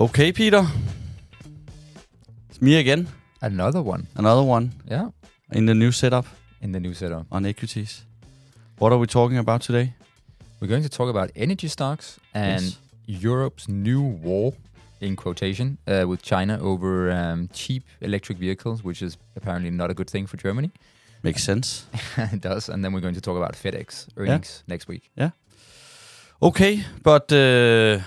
Okay, Peter. It's me again. Another one. Another one Yeah. in the new setup In the new setup. on equities. What are we talking about today? We're going to talk about energy stocks and Yes. Europe's new war, in quotation, uh, with China over um, cheap electric vehicles, which is apparently not a good thing for Germany. Makes sense. it does. And then we're going to talk about FedEx earnings next week. Yeah. Okay, but uh,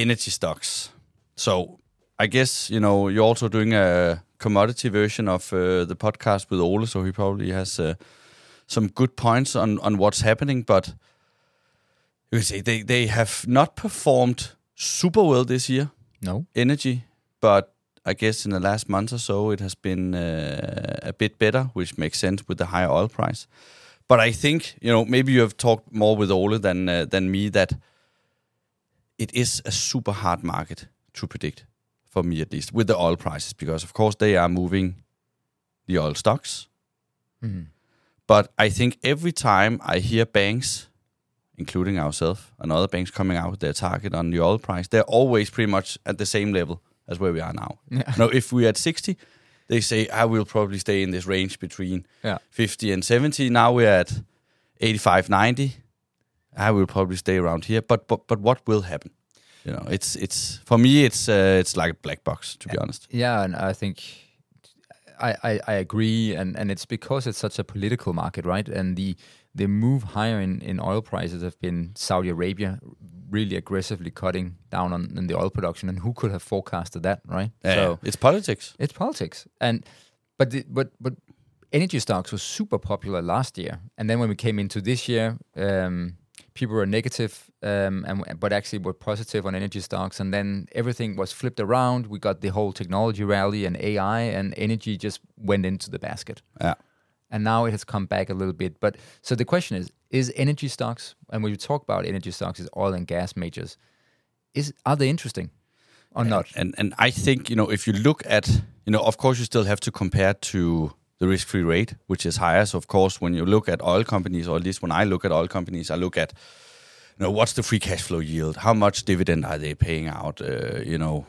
energy stocks. So I guess you know you're also doing a commodity version of uh, the podcast with Ole, so he probably has uh, some good points on on what's happening. But you can say they they have not performed super well this year, No? energy, but I guess in the last month or so it has been uh, a bit better, which makes sense with the higher oil price. But I think you know maybe you have talked more with Ole than uh, than me that it is a super hard market to predict for me at least with the oil prices because of course they are moving the oil stocks. Mhm. But I think every time I hear banks, including ourselves and other banks coming out with their target on the oil price, they're always pretty much at the same level as where we are now. Yeah. Now, if we're at 60, they say, I will probably stay in this range between Yeah. 50 and 70. Now we're at 85, 90. I will probably stay around here. But but but what will happen? You know, it's it's for me, it's uh, it's like a black box to be honest. Yeah, and I think I, I, I agree, and, and it's because it's such a political market, right? And the the move higher in, in oil prices have been Saudi Arabia really aggressively cutting down on, on the oil production, and who could have forecasted that, right? Uh, so it's politics. it's politics, and but the, but but energy stocks were super popular last year, and then when we came into this year, um, people were negative, um, and but actually were positive on energy stocks, and then everything was flipped around. We got the whole technology rally and AI, and energy just went into the basket, Yeah. and now it has come back a little bit. But so the question is: Is energy stocks, and when we talk about energy stocks, is oil and gas majors, is are they interesting or not? And and I think you know if you look at you know of course you still have to compare to the risk-free rate, which is higher. So of course when you look at oil companies, or at least when I look at oil companies, I look at you know what's the free cash flow yield, how much dividend are they paying out, uh, you know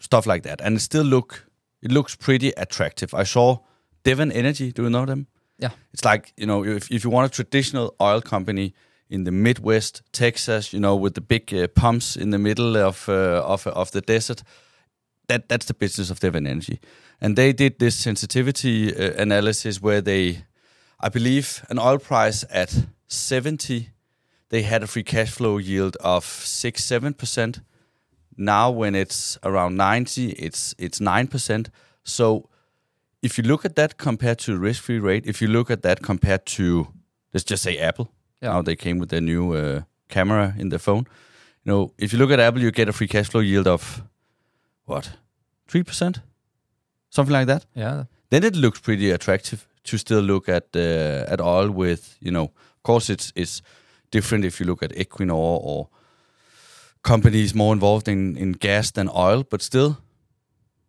stuff like that, and it still look it looks pretty attractive. I saw Devon Energy. Do you know them? Yeah. It's like you know if if you want a traditional oil company in the Midwest, Texas, you know, with the big uh, pumps in the middle of uh, of of the desert, that that's the business of Devon Energy, and they did this sensitivity uh, analysis where they, I believe, an oil price at seventy, they had a free cash flow yield of six seven percent. Now when it's around ninety, it's it's nine percent. So if you look at that compared to risk free rate, if you look at that compared to let's just say Apple, Yeah. now they came with their new uh, camera in their phone. You know, if you look at Apple, you get a free cash flow yield of what three percent, something like that. yeah, Then it looks pretty attractive to still look at uh, at oil with you know. Of course, it's it's different if you look at Equinor or companies more involved in, in gas than oil, but still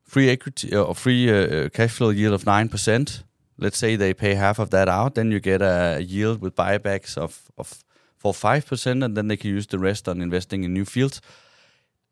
free equity or free uh, uh, cash flow yield of nine percent. Let's say they pay half of that out, then you get a yield with buybacks of of for five percent, and then they can use the rest on investing in new fields.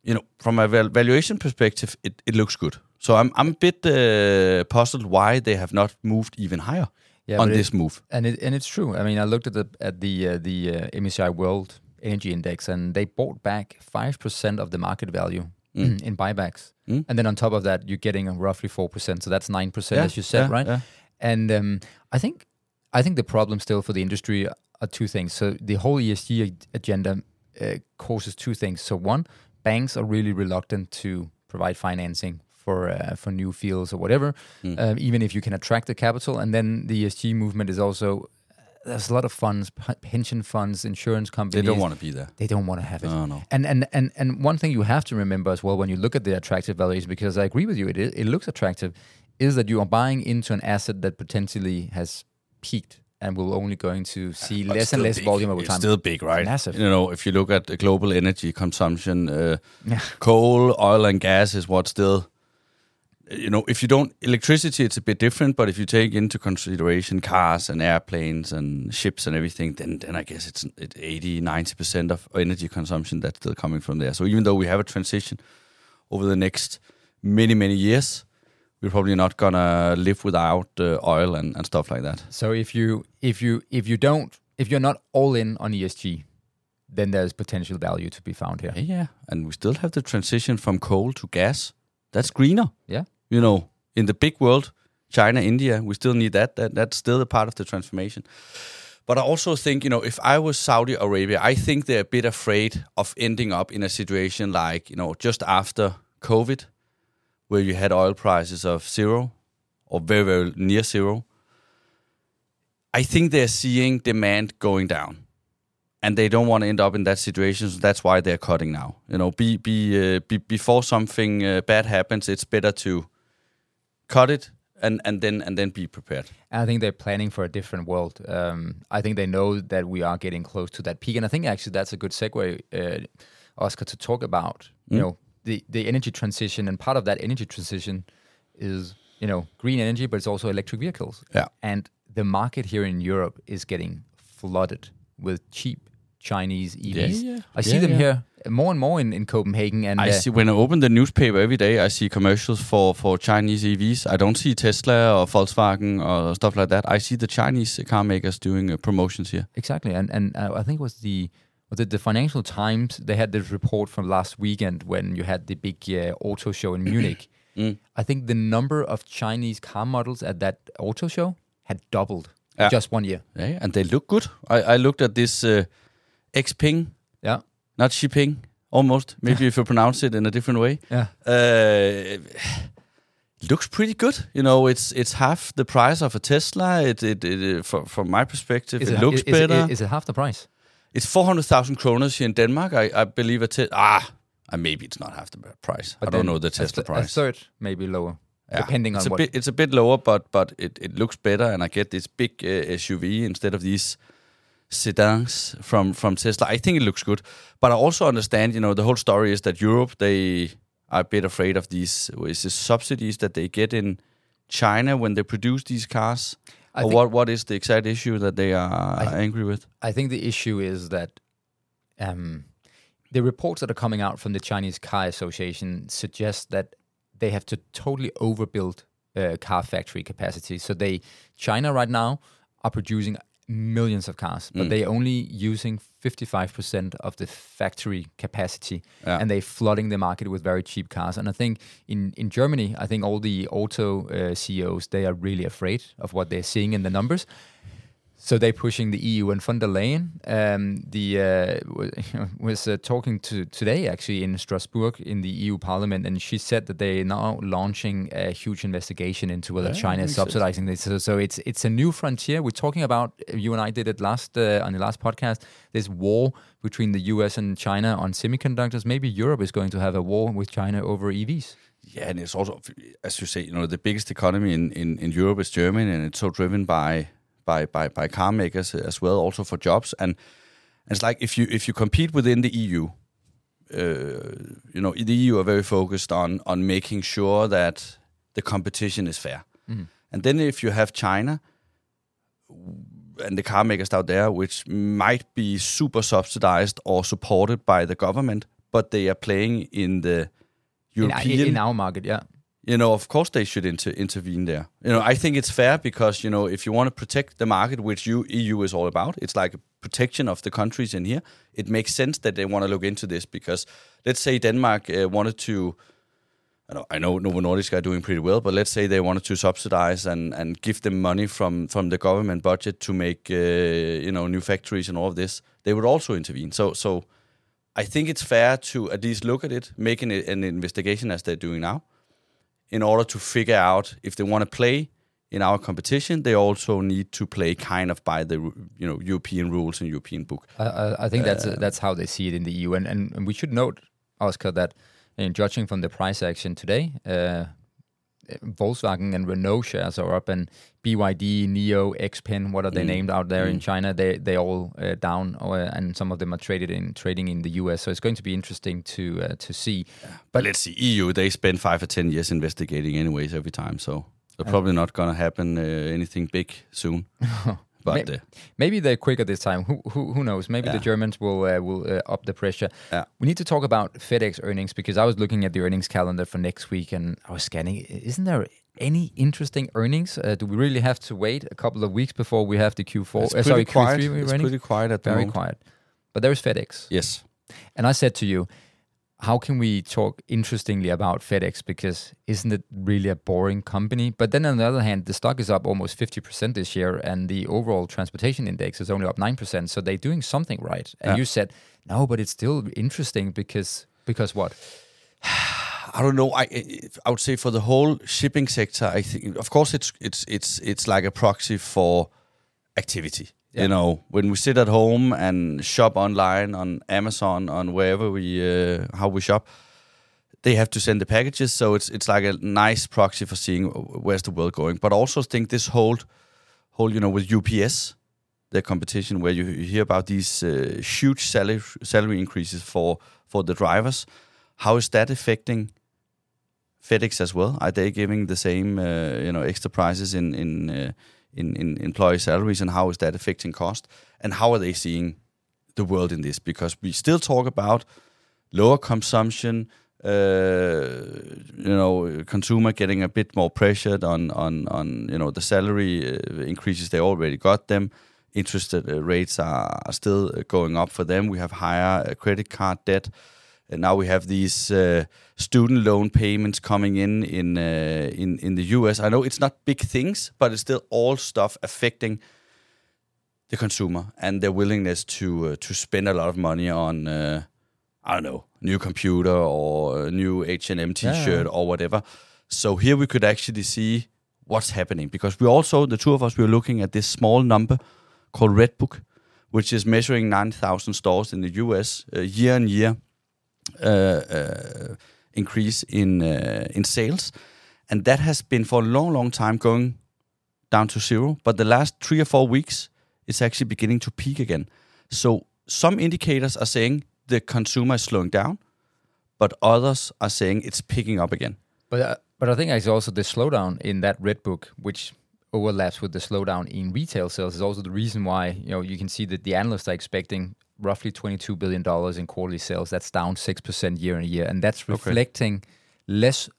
You know, from a valuation perspective, it, it looks good. So I'm I'm a bit uh, puzzled why they have not moved even higher yeah. on but it- this move. And it, and it's true. I mean, I looked at the at the uh, the uh, MSCI World Energy Index, and they bought back five percent of the market value in buybacks. Mm. And then on top of that, you're getting roughly four percent. So that's nine percent, Yeah, as you said, yeah, right? yeah. And um, I think I think the problem still for the industry are two things. So the whole ESG agenda uh, causes two things. So one, banks are really reluctant to provide financing for uh, for new fields or whatever, Mm. um, even if you can attract the capital. And then the ESG movement is also there's a lot of funds, p- pension funds, insurance companies. They don't want to be there. They don't want to have it. No, no. And, and and and one thing you have to remember as well when you look at the attractive values, because I agree with you, it it looks attractive, is that you are buying into an asset that potentially has peaked and will only going to see But less and less big. volume over It's time. still big, right? Massive. You know, if you look at the global energy consumption, uh, Yeah. coal, oil, and gas is what still. You know, if you don't electricity, it's a bit different. But if you take into consideration cars and airplanes and ships and everything, then then I guess it's it 80, 90 percent of energy consumption that's still coming from there. So even though we have a transition over the next many many years, we're probably not gonna live without uh, oil and, and stuff like that. So if you if you if you don't if you're not all in on ESG, then there's potential value to be found here. Yeah, and we still have the transition from coal to gas. That's greener. Yeah. You know, in the big world, China, India, we still need that. that that's still a part of the transformation. But I also think, you know, if I was Saudi Arabia, I think they're a bit afraid of ending up in a situation like, you know, just after COVID, where you had oil prices of zero or very, very near zero. I think they're seeing demand going down and they don't want to end up in that situation. So that's why they're cutting now. You know, be, be, uh, be, before something uh, bad happens, it's better to cut it and and then and then be prepared. I think they're planning for a different world. Um, I think they know that we are getting close to that peak, and I think actually that's a good segue, uh, Oskar, to talk about. You Mm. know, the the energy transition, and part of that energy transition is you know green energy, but it's also electric vehicles. Yeah. and the market here in Europe is getting flooded with cheap Chinese EVs. yeah. I see Yeah, them yeah. here more and more in, in Copenhagen, and I uh, see when I open the newspaper every day, I see commercials for for Chinese EVs. I don't see Tesla or Volkswagen or stuff like that. I see the Chinese car makers doing uh, promotions here. Exactly, and and uh, I think it was the was it the Financial Times? They had this report from last weekend when you had the big uh, auto show in Munich. Mm. I think the number of Chinese car models at that auto show had doubled Yeah. just one year. Yeah, and they look good. I, I looked at this uh, Xpeng, Yeah, not Xiping, almost. Maybe if you pronounce it in a different way. yeah. Uh, looks pretty good. You know, it's it's half the price of a Tesla. It it, it from, from my perspective, it, it, looks is, better. It, is it half the price? it's four hundred thousand kroners here in Denmark. I, I believe a te- ah, uh, maybe it's not half the price. I don't know the Tesla A price. third, maybe lower, Yeah. depending on it's a what. bit it's a bit lower, but but it, it looks better, and I get this big uh, SUV instead of these sedans from from Tesla. I think it looks good, but I also understand. You know, the whole story is that Europe they are a bit afraid of these is this subsidies that they get in China when they produce these cars. I or what what is the exact issue that they are I- angry with? I think the issue is that um, the reports that are coming out from the Chinese Car Association suggest that they have to totally overbuild uh, car factory capacity. So they China right now are producing millions of cars, but Mm. they only using 55% of the factory capacity Yeah. and they're flooding the market with very cheap cars. And I think in, in Germany, I think all the auto uh, CEOs, they are really afraid of what they're seeing in the numbers. So they're pushing the EU and von der Leyen. Um, the uh, was, uh, talking to today actually in Strasbourg in the EU Parliament, and she said that they are now launching a huge investigation into whether Yeah, China is sense. subsidizing this. So, so it's it's a new frontier. We're talking about you and I did it last uh, on the last podcast. This war between the US and China on semiconductors. Maybe Europe is going to have a war with China over EVs. Yeah, and it's also, as you say, you know, the biggest economy in, in, in Europe is Germany, and it's so driven by by by by car makers as well, also for jobs. And, and it's like if you if you compete within the EU, uh, you know, the EU are very focused on on making sure that the competition is fair. And then if you have China and the car makers out there, which might be super subsidized or supported by the government, but they are playing in the European in, in our market, yeah. You know, of course they should inter- intervene there. You know, I think it's fair because you know if you want to protect the market, which you, EU is all about, it's like protection of the countries in here. It makes sense that they want to look into this because let's say Denmark uh, wanted to. I know, I know Novo Nordisk are doing pretty well, but let's say they wanted to subsidize and, and give them money from, from the government budget to make uh, you know new factories and all of this. They would also intervene. So so I think it's fair to at least look at it, make an, an investigation as they're doing now, in order to figure out if they want to play in our competition. They also need to play kind of by the you know European rules and European book. I, I, think that's that's how they see it in the EU, and, and, and we should note, Oskar, that in judging from the price action today, uh, Volkswagen and Renault shares are up, and BYD, NIO, Xpeng, what are they named out there in China? They they all uh, down, or, and some of them are traded in trading in the US. So it's going to be interesting to uh, to see. But let's see, EU they spend five or ten years investigating anyways every time, so they're probably not gonna happen uh, anything big soon. But May- uh, Maybe they're quicker this time. Who who, who knows? Maybe the Germans will uh, will uh, up the pressure. Yeah. We need to talk about FedEx earnings because I was looking at the earnings calendar for next week and I was scanning. Isn't there any interesting earnings? Uh, do we really have to wait a couple of weeks before we have the Q4? it's uh, pretty sorry, quiet. Q3 It's pretty quiet at the Very moment. quiet. But there's FedEx. Yes. And I said to you, how can we talk interestingly about FedEx? Because isn't it really a boring company? But then on the other hand, the stock is up almost 50% this year, and the overall transportation index is only up 9%. So they're doing something right. And Yeah. you said, no, but it's still interesting because because what? I don't know. I I would say for the whole shipping sector, I think of course it's it's it's it's like a proxy for activity. Yeah. You know, when we sit at home and shop online on Amazon, on wherever we uh, how we shop, they have to send the packages. So it's it's like a nice proxy for seeing where's the world going. But also think this whole whole you know with UPS, the competition where you you hear about these uh, huge salary salary increases for for the drivers. How is that affecting FedEx as well? Are they giving the same, uh, you know, extra prices in in, uh, in employee salaries, and how is that affecting cost? And how are they seeing the world in this? Because we still talk about lower consumption, uh, you know, consumer getting a bit more pressured on on on you know the salary uh, increases they already got them. Interest uh, rates are, still going up for them. We have higher uh, credit card debt. And now we have these uh, student loan payments coming in in uh, in the US. I know it's not big things, but it's still all stuff affecting the consumer and their willingness to uh, to spend a lot of money on uh, I don't know new computer or a new H and M T-shirt Yeah. or whatever. So here we could actually see what's happening because we also the two of us we were looking at this small number called Redbook, which is measuring nine thousand stores in the US uh, year on year increase in uh, in sales, and that has been for a long, long time going down to zero. But the last three or four weeks, it's actually beginning to peak again. So some indicators are saying the consumer is slowing down, but others are saying it's picking up again. But uh, but I think it's also the slowdown in that Redbook, which overlaps with the slowdown in retail sales, is also the reason why you know you can see that the analysts are expecting roughly twenty two billion dollars in quarterly sales. That's down six percent year on year, and that's Okay. reflecting less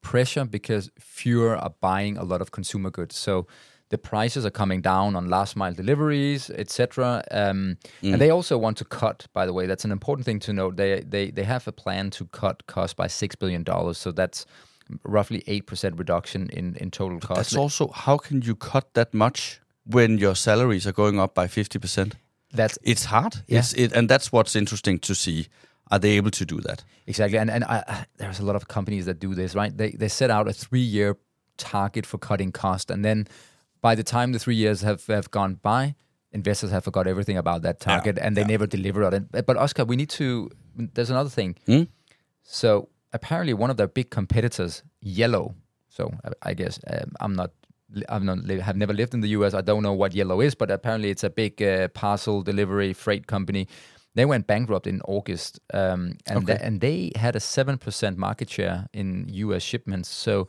pressure because fewer are buying a lot of consumer goods. So the prices are coming down on last mile deliveries, etc. Um, And they also want to cut. By the way, that's an important thing to note. They they they have a plan to cut costs by six billion dollars. So that's roughly eight percent reduction in in total cost. That's also how can you cut that much when your salaries are going up by fifty percent? That's It's hard. Yeah. It's it, and that's what's interesting to see. Are they able to do that? Exactly, and and I, I- there's a lot of companies that do this, right? They they set out a three year target for cutting cost, and then by the time the three years have have gone by, investors have forgot everything about that target, and they never deliver on it. But Oskar, we need to. There's another thing. Hmm? So apparently, one of their big competitors, Yellow. So I, I guess um, I'm not. I've not have never lived in the U.S. I don't know what Yellow is, but apparently it's a big uh, parcel delivery freight company. They went bankrupt in August, um, and Okay. tha- and they had a seven percent market share in U.S. shipments. So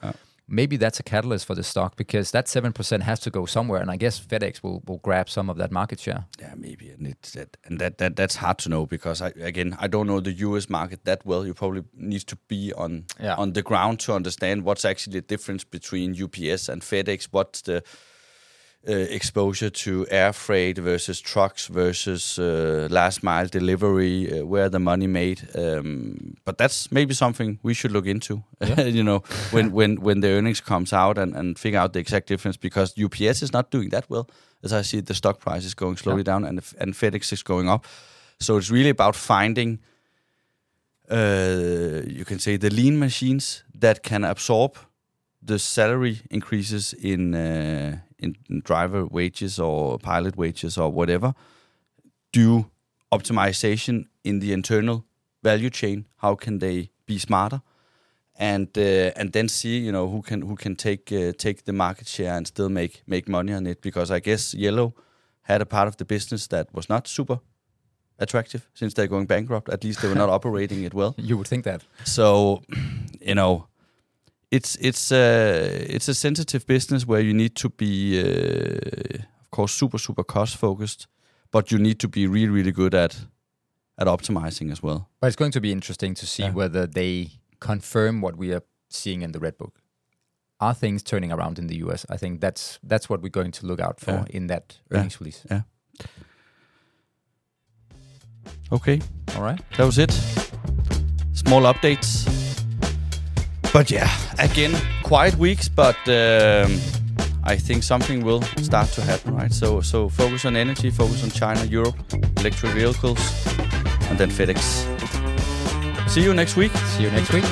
maybe that's a catalyst for the stock because that seven percent has to go somewhere, and I guess FedEx will will grab some of that market share. Yeah, maybe, and it's that, and that, that that's hard to know because I again I don't know the U.S. market that well. You probably need to be on Yeah. on the ground to understand what's actually the difference between UPS and FedEx. What's the exposure to air freight versus trucks versus uh, last mile delivery? Uh, where the money made? Um, but that's maybe something we should look into. you know, when when when the earnings comes out and and figure out the exact difference because UPS is not doing that well. As I see, the stock price is going slowly down, and and FedEx is going up. So it's really about finding, uh, you can say, the lean machines that can absorb the salary increases in uh, in driver wages or pilot wages or whatever. Do optimization in the internal value chain. How can they be smarter? And uh, and then see you know who can who can take uh, take the market share and still make make money on it because I guess Yellow had a part of the business that was not super attractive since they're going bankrupt. At least they were not operating it well. You would think that. So, you know, it's it's a it's a sensitive business where you need to be, uh, of course, super super cost focused, but you need to be really really good at at optimizing as well. But it's going to be interesting to see Yeah. whether they confirm what we are seeing in the Redbook. Are things turning around in the US? I think that's that's what we're going to look out for Yeah. in that Yeah. earnings release. Okay, All right. that was it. Small updates. But yeah, again, quiet weeks, but um, I think something will start to happen, right? So, so focus on energy, focus on China, Europe, electric vehicles, and then FedEx. See you next week. See you next week.